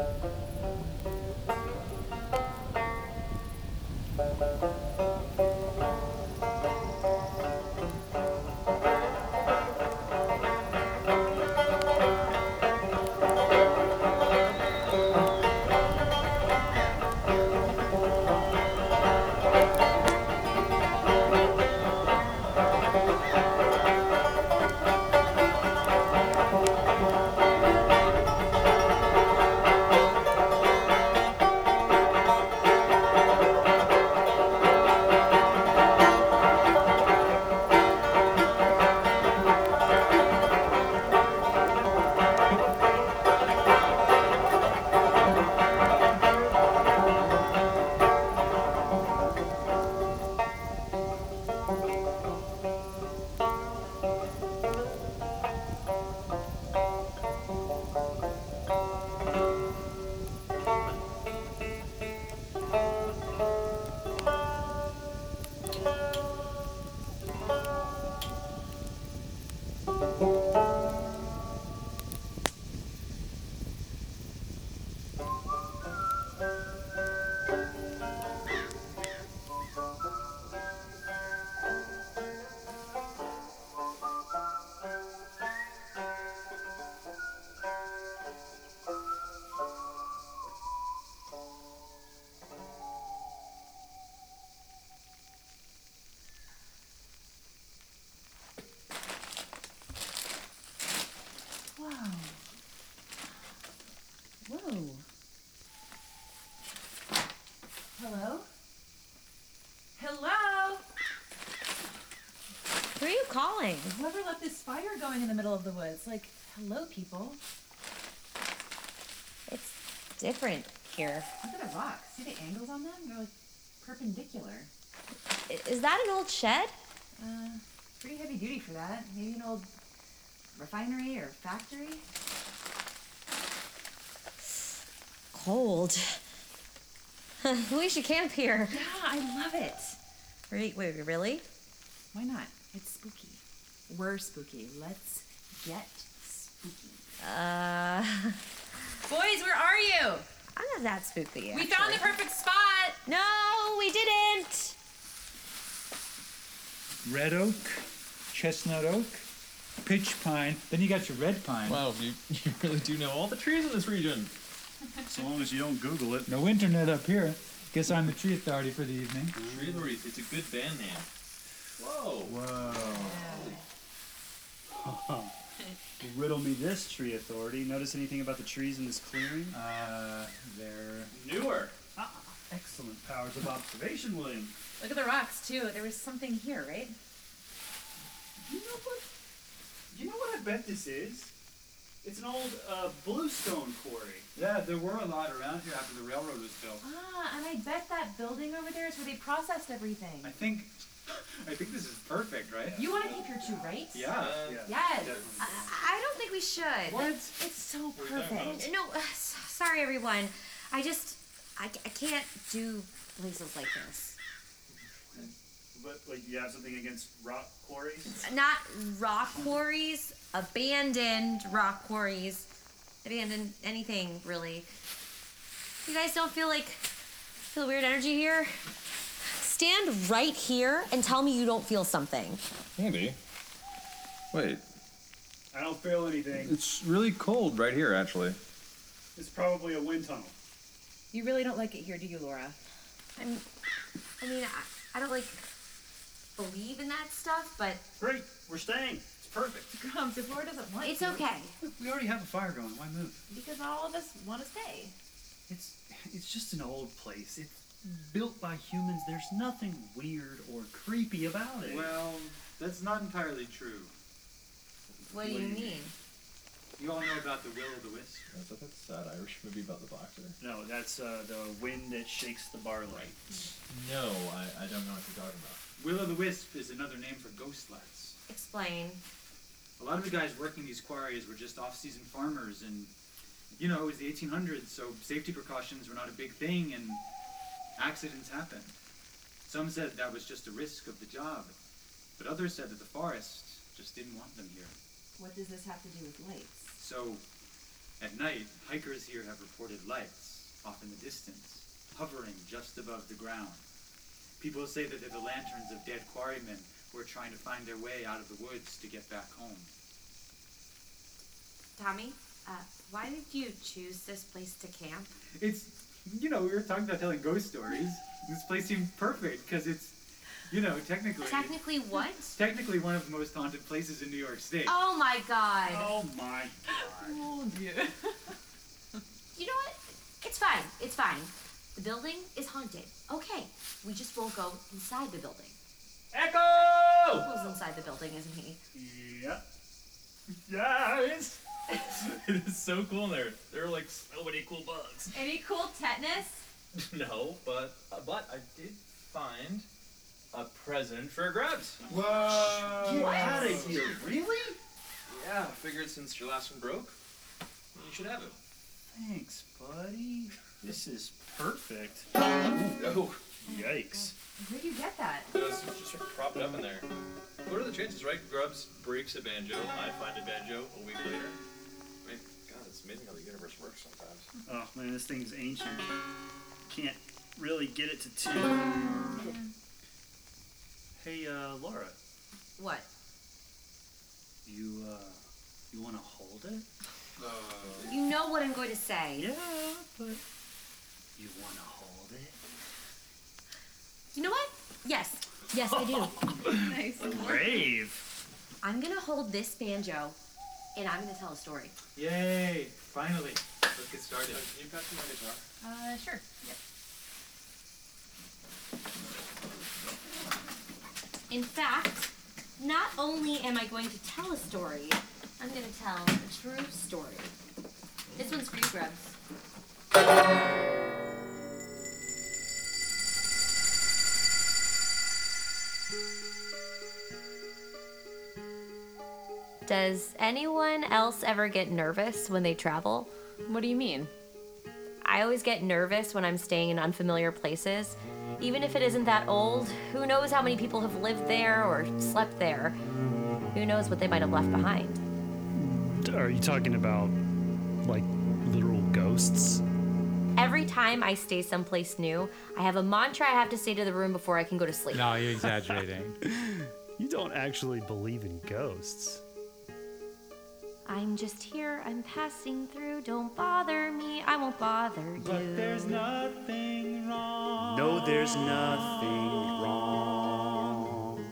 Wow. Whoever left this fire going in the middle of the woods? Like, hello, people. It's different here. Look at the rocks. See the angles on them? They're like perpendicular. Is that an old shed? Uh, pretty heavy duty for that. Maybe an old refinery or factory? Cold. we should camp here. Yeah, I love it. Wait, wait, really? Why not? It's spooky. We're spooky. Let's get spooky. Uh, Boys, where are you? I'm not that spooky. We found the perfect spot. No, we didn't. Red oak, chestnut oak, pitch pine. Then you got your red pine. Wow, you, you really do know all the trees in this region. So long as you don't Google it. No internet up here. Guess I'm the tree authority for the evening. Tree Authority, it's a good band name. Whoa. Whoa. Riddle me this, tree authority. Notice anything about the trees in this clearing? Uh, they're Newer. Ah, excellent powers of observation, William. Look at the rocks too. There was something here, right? You know what? You know what I bet this is? It's an old uh, bluestone quarry. yeah, there were a lot around here after the railroad was built. Ah, and I bet that building over there is where they processed everything. I think, I think this is perfect, right? You want to keep your two right? Yeah. Yeah. Yes. I, I don't think we should. What? It's so What are you talking about? perfect. No, uh, sorry, everyone. I just, I, I can't do places like this. But like, you have something against rock quarries? Not rock quarries, abandoned rock quarries, abandoned anything really. You guys don't feel like feel weird energy here? Stand right here and tell me you don't feel something. Andy. Wait, I don't feel anything. it's really cold right here, actually. It's probably a wind tunnel. You really don't like it here, do you, Laura? I'm, I mean, I, I don't like believe in that stuff, but Great, we're staying. It's perfect. Grumps, if Laura doesn't want it's to, okay. Look, we already have a fire going. Why move? Because all of us want to stay. It's it's just an old place. It's built by humans. There's nothing weird or creepy about it. Well, that's not entirely true. What do you mean? You all know about the Will o' the Wisp? Is that that sad Irish movie about the boxer? no, that's uh, the wind that shakes the barley. No, I, I don't know what you're talking about. Will o' the Wisp is another name for ghost lights. Explain. A lot of the guys working these quarries were just off-season farmers, and you know it was the 1800s, so safety precautions were not a big thing, and accidents happened. Some said that was just a risk of the job, but others said that the forest just didn't want them here. What does this have to do with lights? So, At night, hikers here have reported lights off in the distance, hovering just above the ground. People say that they're the lanterns of dead quarrymen who are trying to find their way out of the woods to get back home. Tommy, uh, why did you choose this place to camp? It's, you know, we were talking about telling ghost stories. This place seemed perfect because it's, you know, technically, Technically, what? technically one of the most haunted places in New York State. Oh my god. Oh my god. Oh dear. You know what? It's fine. It's fine. The building is haunted. Okay, we just won't go inside the building. Echo! Who's inside the building, isn't he? Yep. Yes. it is so cool in there. There are like so many cool bugs. Any cool tetanus? no, but uh, but I did find a present for Grubs. Whoa. Get out of here. Really? Yeah, figured since your last one broke, you should have it. Thanks, buddy. This is perfect. Oh, Yikes. Where'd you get that? just, just sort prop it up in there. What are the chances, right? Grubs breaks a banjo. I find a banjo a week later. Amazing how the universe works sometimes. Oh man, this thing's ancient. Can't really get it to tune. Hey, uh, Laura, What? you uh, you want to hold it? You know what I'm going to say. Yeah, but you want to hold it? You know what? Yes. Yes, I do. Nice. Brave. I'm gonna hold this banjo and I'm gonna tell a story. Yay! Finally, let's get started. Uh, can you pass me my guitar? Uh, sure. Yep. In fact, not only am I going to tell a story, I'm going to tell a true story. This one's for you, Grubs. Does anyone else ever get nervous when they travel? What do you mean? I always get nervous when I'm staying in unfamiliar places. Even if it isn't that old, who knows how many people have lived there or slept there? Who knows what they might have left behind? Are you talking about like literal ghosts? Every time I stay someplace new, I have a mantra I have to say to the room before I can go to sleep. No, you're exaggerating. You don't actually believe in ghosts. I'm just here, I'm passing through. Don't bother me, I won't bother you. But there's nothing wrong. No, there's nothing wrong.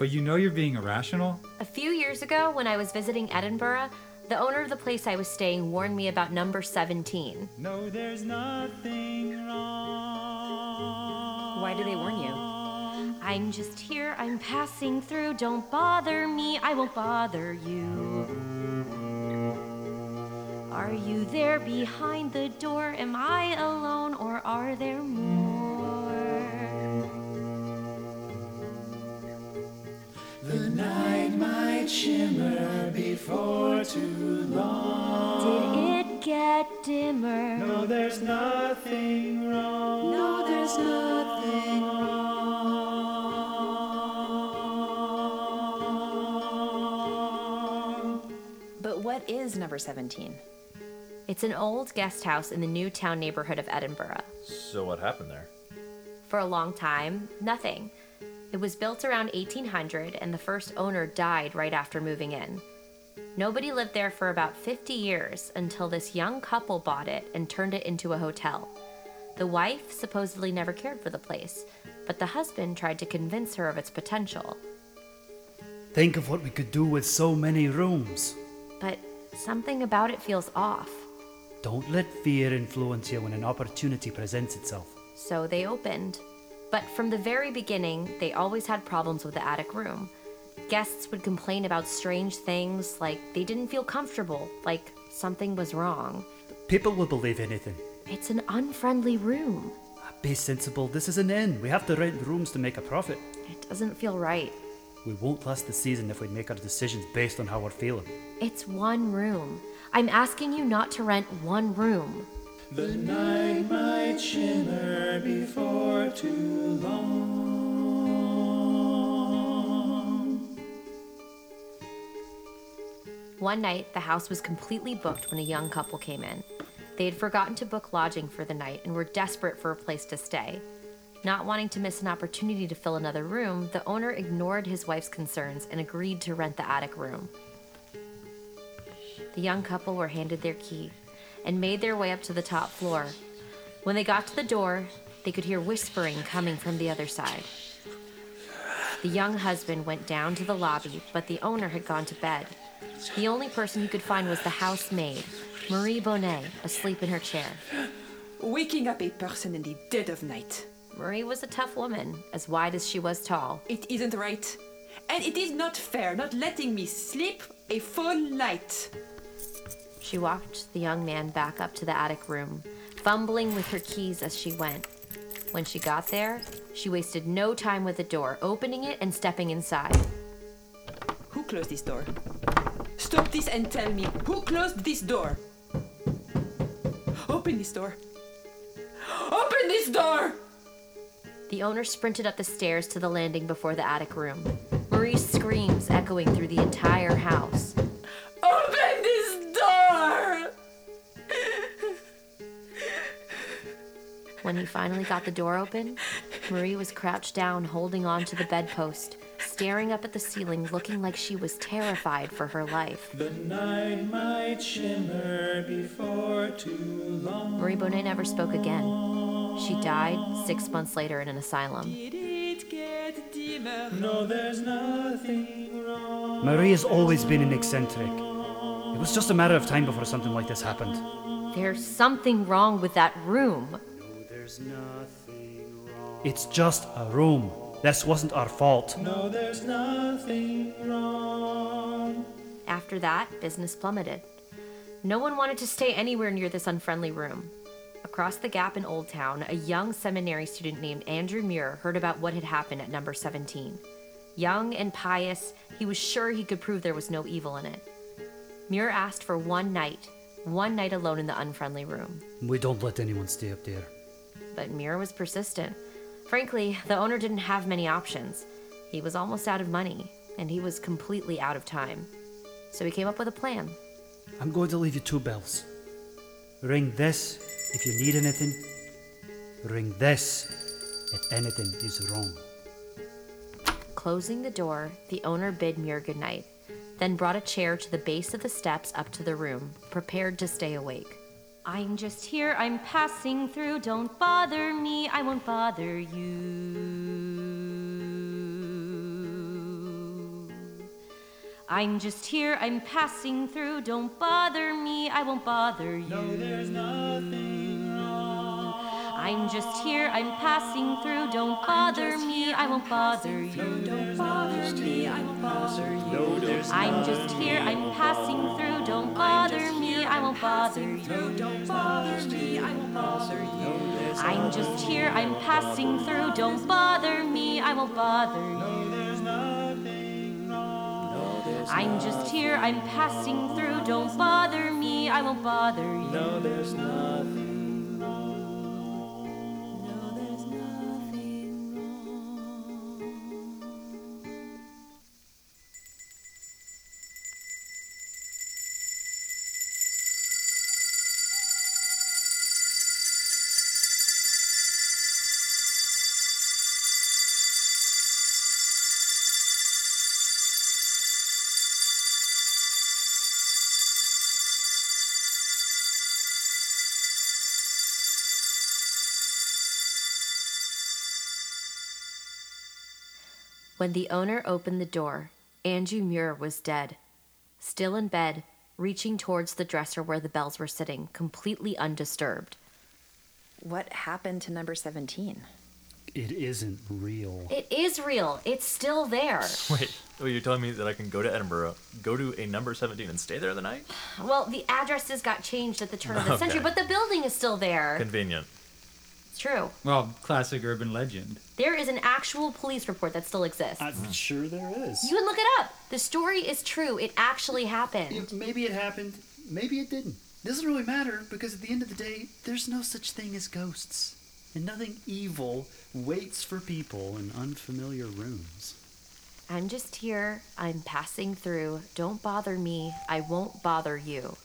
but you know you're being irrational? A few years ago, when I was visiting Edinburgh, the owner of the place I was staying warned me about number 17. No, there's nothing wrong. Why do they warn you? I'm just here, I'm passing through. Don't bother me, I won't bother you. Are you there behind the door? Am I alone or are there more? The night might shimmer before too long. Did it get dimmer? No, there's nothing wrong. No, there's nothing what is number 17? It's an old guest house in the new town neighborhood of Edinburgh. So what happened there? For a long time, nothing. It was built around 1800 and the first owner died right after moving in. Nobody lived there for about 50 years until this young couple bought it and turned it into a hotel. The wife supposedly never cared for the place, but the husband tried to convince her of its potential. Think of what we could do with so many rooms. But something about it feels off. Don't let fear influence you when an opportunity presents itself. So they opened. But from the very beginning, they always had problems with the attic room. Guests would complain about strange things, like they didn't feel comfortable, like something was wrong. People will believe anything. It's an unfriendly room. Be sensible, this is an inn. We have to rent rooms to make a profit. It doesn't feel right. We won't last the season if we make our decisions based on how we're feeling. It's one room. I'm asking you not to rent one room. The night might shimmer before too long. One night, the house was completely booked when a young couple came in. They had forgotten to book lodging for the night and were desperate for a place to stay. Not wanting to miss an opportunity to fill another room, the owner ignored his wife's concerns and agreed to rent the attic room. The young couple were handed their key and made their way up to the top floor. When they got to the door, they could hear whispering coming from the other side. The young husband went down to the lobby, but the owner had gone to bed. The only person he could find was the housemaid, Marie Bonnet, asleep in her chair. Waking up a person in the dead of night. Marie was a tough woman, as wide as she was tall. It isn't right. And it is not fair not letting me sleep a full night. She walked the young man back up to the attic room, fumbling with her keys as she went. When she got there, she wasted no time with the door, opening it and stepping inside. Who closed this door? Stop this and tell me who closed this door? Open this door. Open this door! The owner sprinted up the stairs to the landing before the attic room. Marie's screams echoing through the entire house. Open this door! When he finally got the door open, Marie was crouched down, holding on to the bedpost, staring up at the ceiling, looking like she was terrified for her life. The night might shimmer before too long. Marie Bonnet never spoke again. She died six months later in an asylum. Did it get dimmer? No, there's nothing wrong. Marie has always been an eccentric. It was just a matter of time before something like this happened. There's something wrong with that room. No, there's nothing wrong. It's just a room. This wasn't our fault. No, there's nothing wrong. After that, business plummeted. No one wanted to stay anywhere near this unfriendly room. Across the gap in Old Town, a young seminary student named Andrew Muir heard about what had happened at number 17. Young and pious, he was sure he could prove there was no evil in it. Muir asked for one night, one night alone in the unfriendly room. We don't let anyone stay up there. But Muir was persistent. Frankly, the owner didn't have many options. He was almost out of money, and he was completely out of time. So he came up with a plan. I'm going to leave you two bells. Ring this if you need anything. Ring this if anything is wrong. Closing the door, the owner bid Muir goodnight, then brought a chair to the base of the steps up to the room, prepared to stay awake. I'm just here, I'm passing through, don't bother me, I won't bother you. I'm just here, I'm passing through, don't bother me, I won't bother you. No, there's nothing wrong. I'm just here, I'm passing through, don't bother me, I won't bother you. Don't bother me, I won't bother you. I'm just here, I'm passing through, don't bother me, I won't bother you. Don't bother me, I won't bother you. I'm just here, I'm passing through, don't bother me, I won't bother you. No, there's nothing. No, there's I'm just here, I'm passing through, don't bother me, I won't bother you. no, there's nothing. When the owner opened the door, Andrew Muir was dead. Still in bed, reaching towards the dresser where the bells were sitting, completely undisturbed. What happened to number 17? It isn't real. It is real, it's still there. Wait, oh, you're telling me that I can go to Edinburgh, go to a number 17 and stay there the night? Well, the addresses got changed at the turn of the century, but the building is still there. Convenient. It's true. Well, classic urban legend. There is an actual police report that still exists. I'm hmm. sure there is. You can look it up. The story is true. It actually happened. Maybe it happened, maybe it didn't. Doesn't really matter because at the end of the day, there's no such thing as ghosts. And nothing evil waits for people in unfamiliar rooms. I'm just here. I'm passing through. Don't bother me. I won't bother you.